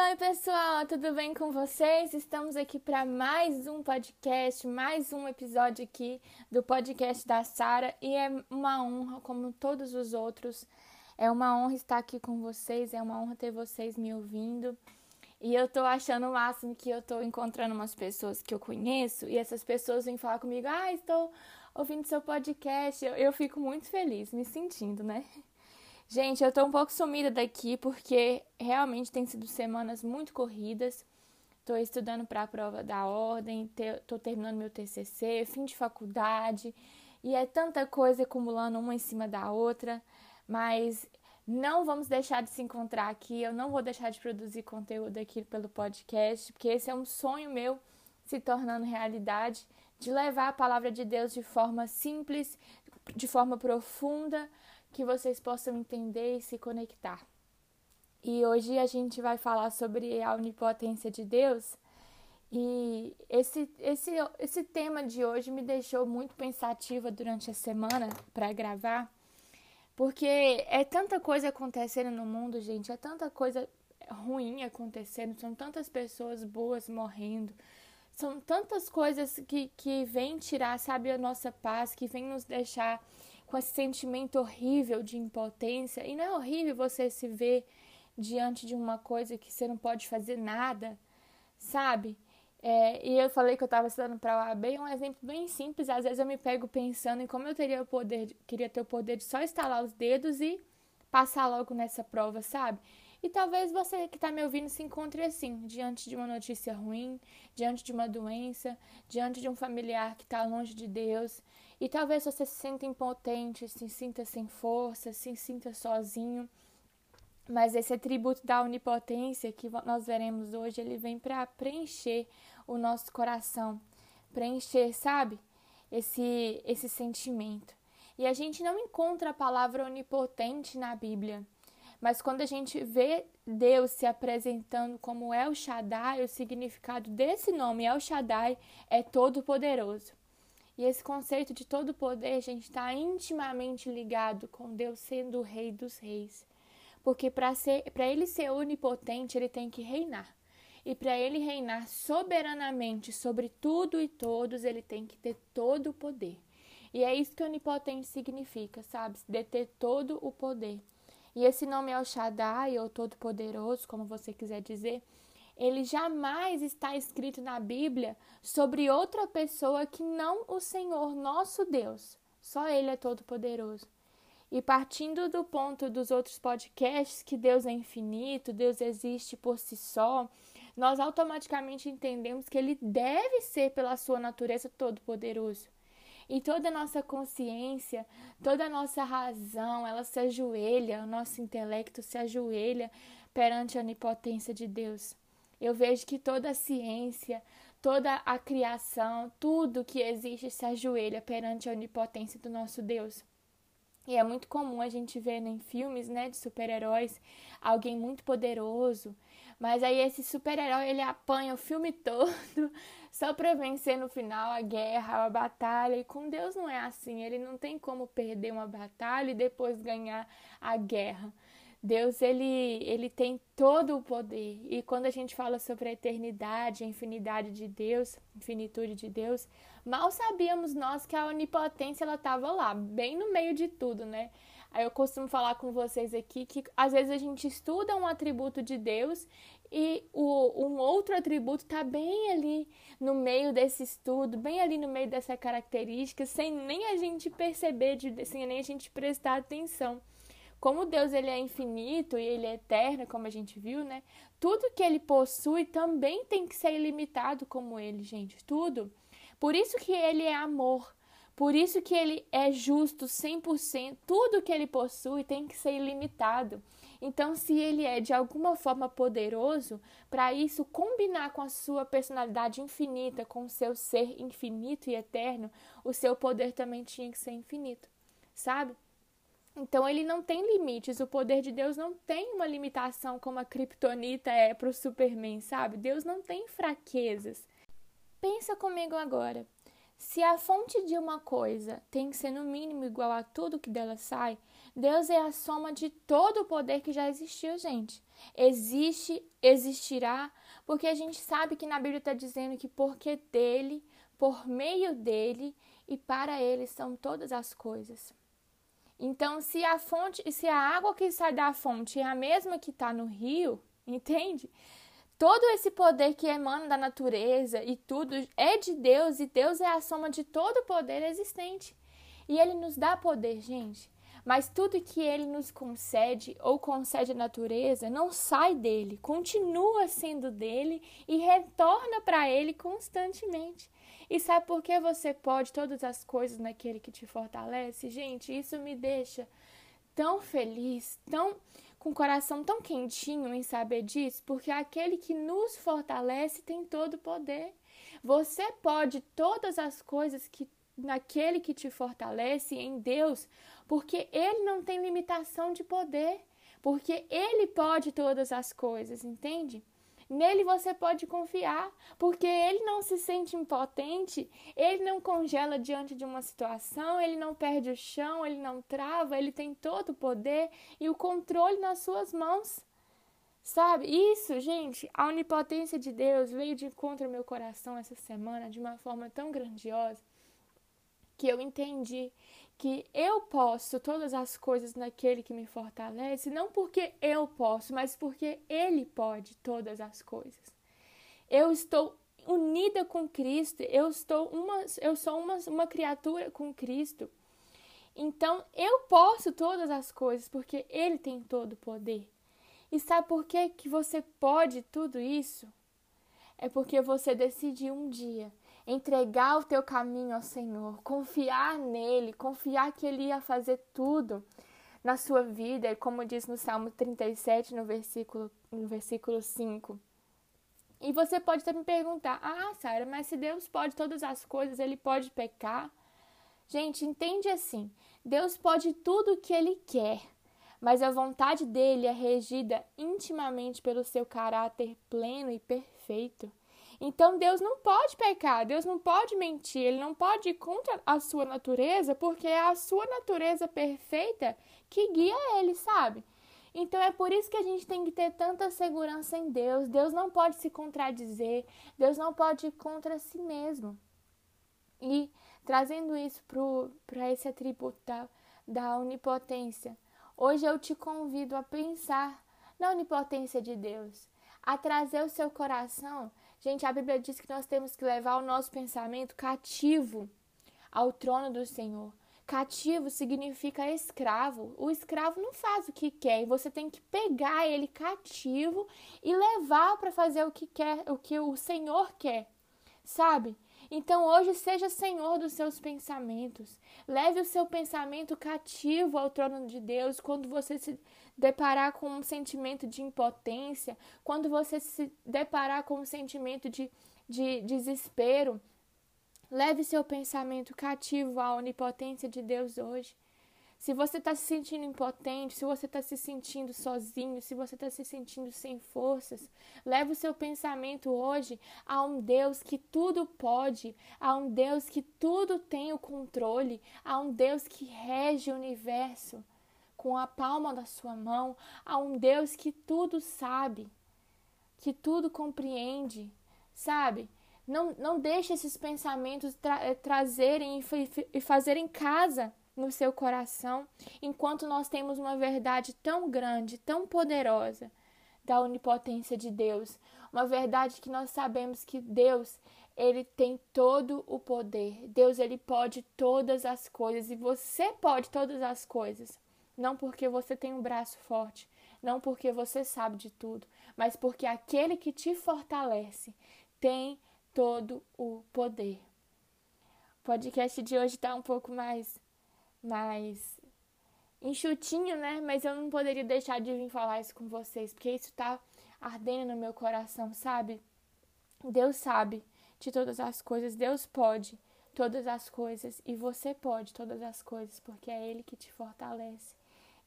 Oi, pessoal, tudo bem com vocês? Estamos aqui para mais um podcast, mais um episódio aqui do podcast da Sara e é uma honra, como todos os outros, é uma honra estar aqui com vocês, é uma honra ter vocês me ouvindo. E eu tô achando o máximo que eu tô encontrando umas pessoas que eu conheço e essas pessoas vêm falar comigo: "Ah, estou ouvindo seu podcast". Eu, eu fico muito feliz, me sentindo, né? Gente, eu tô um pouco sumida daqui porque realmente tem sido semanas muito corridas. Tô estudando para a prova da ordem, tô terminando meu TCC, fim de faculdade, e é tanta coisa acumulando uma em cima da outra, mas não vamos deixar de se encontrar aqui. Eu não vou deixar de produzir conteúdo aqui pelo podcast, porque esse é um sonho meu se tornando realidade de levar a palavra de Deus de forma simples, de forma profunda, que vocês possam entender e se conectar. E hoje a gente vai falar sobre a onipotência de Deus. E esse, esse, esse tema de hoje me deixou muito pensativa durante a semana para gravar, porque é tanta coisa acontecendo no mundo, gente, é tanta coisa ruim acontecendo, são tantas pessoas boas morrendo, são tantas coisas que, que vêm tirar, sabe, a nossa paz, que vêm nos deixar com esse sentimento horrível de impotência. E não é horrível você se ver diante de uma coisa que você não pode fazer nada, sabe? É, e eu falei que eu estava estudando para a OAB, é um exemplo bem simples. Às vezes eu me pego pensando em como eu teria o poder, queria ter o poder de só estalar os dedos e passar logo nessa prova, sabe? E talvez você que está me ouvindo se encontre assim, diante de uma notícia ruim, diante de uma doença, diante de um familiar que está longe de Deus. E talvez você se sinta impotente, se sinta sem força, se sinta sozinho. Mas esse atributo da onipotência que nós veremos hoje, ele vem para preencher o nosso coração, preencher, sabe? Esse esse sentimento. E a gente não encontra a palavra onipotente na Bíblia. Mas quando a gente vê Deus se apresentando como El Shaddai, o significado desse nome El Shaddai é todo poderoso. E esse conceito de todo poder, gente, está intimamente ligado com Deus sendo o Rei dos Reis. Porque para ele ser onipotente, ele tem que reinar. E para ele reinar soberanamente sobre tudo e todos, ele tem que ter todo o poder. E é isso que onipotente significa, sabe? Deter todo o poder. E esse nome o Shaddai, ou Todo-Poderoso, como você quiser dizer, ele jamais está escrito na Bíblia sobre outra pessoa que não o Senhor nosso Deus. Só Ele é todo-poderoso. E partindo do ponto dos outros podcasts, que Deus é infinito, Deus existe por si só, nós automaticamente entendemos que Ele deve ser, pela sua natureza, todo-poderoso. E toda a nossa consciência, toda a nossa razão, ela se ajoelha, o nosso intelecto se ajoelha perante a onipotência de Deus. Eu vejo que toda a ciência, toda a criação, tudo que existe se ajoelha perante a onipotência do nosso Deus. E é muito comum a gente ver em filmes, né, de super-heróis, alguém muito poderoso, mas aí esse super-herói ele apanha o filme todo só para vencer no final a guerra, a batalha. E com Deus não é assim, ele não tem como perder uma batalha e depois ganhar a guerra. Deus ele, ele tem todo o poder. E quando a gente fala sobre a eternidade, a infinidade de Deus, infinitude de Deus, mal sabíamos nós que a onipotência ela estava lá, bem no meio de tudo, né? Eu costumo falar com vocês aqui que às vezes a gente estuda um atributo de Deus e o, um outro atributo está bem ali no meio desse estudo, bem ali no meio dessa característica, sem nem a gente perceber, sem nem a gente prestar atenção. Como Deus ele é infinito e ele é eterno, como a gente viu, né? Tudo que ele possui também tem que ser ilimitado como ele, gente, tudo. Por isso que ele é amor. Por isso que ele é justo 100%. Tudo que ele possui tem que ser ilimitado. Então, se ele é de alguma forma poderoso, para isso combinar com a sua personalidade infinita, com o seu ser infinito e eterno, o seu poder também tinha que ser infinito, sabe? Então ele não tem limites, o poder de Deus não tem uma limitação como a kriptonita é para o Superman, sabe? Deus não tem fraquezas. Pensa comigo agora. Se a fonte de uma coisa tem que ser no mínimo igual a tudo que dela sai, Deus é a soma de todo o poder que já existiu, gente. existe, existirá, porque a gente sabe que na Bíblia está dizendo que porque dele, por meio dele e para ele são todas as coisas. Então, se a fonte, se a água que sai da fonte é a mesma que está no rio, entende? Todo esse poder que emana da natureza e tudo é de Deus, e Deus é a soma de todo o poder existente. E Ele nos dá poder, gente. Mas tudo que Ele nos concede ou concede à natureza não sai dele, continua sendo dele e retorna para Ele constantemente. E sabe por que você pode todas as coisas naquele que te fortalece? Gente, isso me deixa tão feliz, tão com o coração tão quentinho em saber disso, porque aquele que nos fortalece tem todo o poder. Você pode todas as coisas que naquele que te fortalece em Deus, porque ele não tem limitação de poder, porque ele pode todas as coisas, entende? Nele você pode confiar, porque ele não se sente impotente, ele não congela diante de uma situação, ele não perde o chão, ele não trava, ele tem todo o poder e o controle nas suas mãos. Sabe? Isso, gente, a onipotência de Deus veio de encontro ao meu coração essa semana de uma forma tão grandiosa que eu entendi que eu posso todas as coisas naquele que me fortalece, não porque eu posso, mas porque ele pode todas as coisas. Eu estou unida com Cristo, eu estou uma eu sou uma, uma criatura com Cristo. Então, eu posso todas as coisas porque ele tem todo o poder. E sabe por que que você pode tudo isso? É porque você decidiu um dia entregar o teu caminho ao Senhor, confiar nele, confiar que ele ia fazer tudo na sua vida, como diz no Salmo 37, no versículo, no versículo 5. E você pode até me perguntar: ah, Sara, mas se Deus pode todas as coisas, ele pode pecar? Gente, entende assim: Deus pode tudo o que ele quer, mas a vontade dele é regida intimamente pelo seu caráter pleno e perfeito. Então Deus não pode pecar, Deus não pode mentir, ele não pode ir contra a sua natureza, porque é a sua natureza perfeita que guia ele, sabe? Então é por isso que a gente tem que ter tanta segurança em Deus. Deus não pode se contradizer, Deus não pode ir contra si mesmo. E trazendo isso para esse atributo da, da onipotência, hoje eu te convido a pensar na onipotência de Deus, a trazer o seu coração Gente, a Bíblia diz que nós temos que levar o nosso pensamento cativo ao trono do Senhor. Cativo significa escravo. O escravo não faz o que quer, e você tem que pegar ele cativo e levar para fazer o que quer, o que o Senhor quer. Sabe? Então hoje seja senhor dos seus pensamentos. Leve o seu pensamento cativo ao trono de Deus quando você se deparar com um sentimento de impotência, quando você se deparar com um sentimento de, de desespero, leve seu pensamento cativo à onipotência de Deus hoje. Se você está se sentindo impotente, se você está se sentindo sozinho, se você está se sentindo sem forças, leve o seu pensamento hoje a um Deus que tudo pode, a um Deus que tudo tem o controle, a um Deus que rege o universo com a palma da sua mão a um Deus que tudo sabe, que tudo compreende, sabe? Não, não deixe esses pensamentos tra eh, trazerem e fazerem casa no seu coração, enquanto nós temos uma verdade tão grande, tão poderosa da onipotência de Deus, uma verdade que nós sabemos que Deus, ele tem todo o poder. Deus ele pode todas as coisas e você pode todas as coisas não porque você tem um braço forte, não porque você sabe de tudo, mas porque aquele que te fortalece tem todo o poder. O podcast de hoje está um pouco mais, mais enxutinho, né? Mas eu não poderia deixar de vir falar isso com vocês, porque isso está ardendo no meu coração, sabe? Deus sabe de todas as coisas, Deus pode todas as coisas e você pode todas as coisas, porque é Ele que te fortalece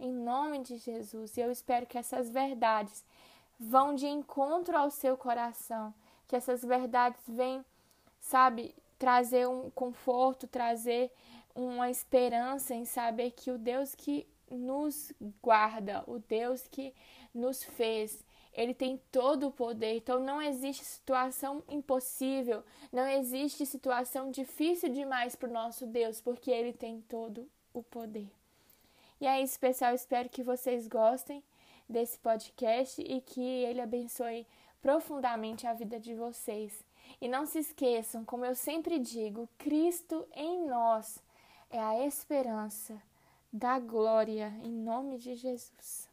em nome de Jesus. Eu espero que essas verdades vão de encontro ao seu coração, que essas verdades vêm, sabe, trazer um conforto, trazer uma esperança em saber que o Deus que nos guarda, o Deus que nos fez. Ele tem todo o poder, então não existe situação impossível, não existe situação difícil demais para o nosso Deus, porque Ele tem todo o poder. E é isso, pessoal. Espero que vocês gostem desse podcast e que ele abençoe profundamente a vida de vocês. E não se esqueçam, como eu sempre digo, Cristo em nós é a esperança da glória, em nome de Jesus.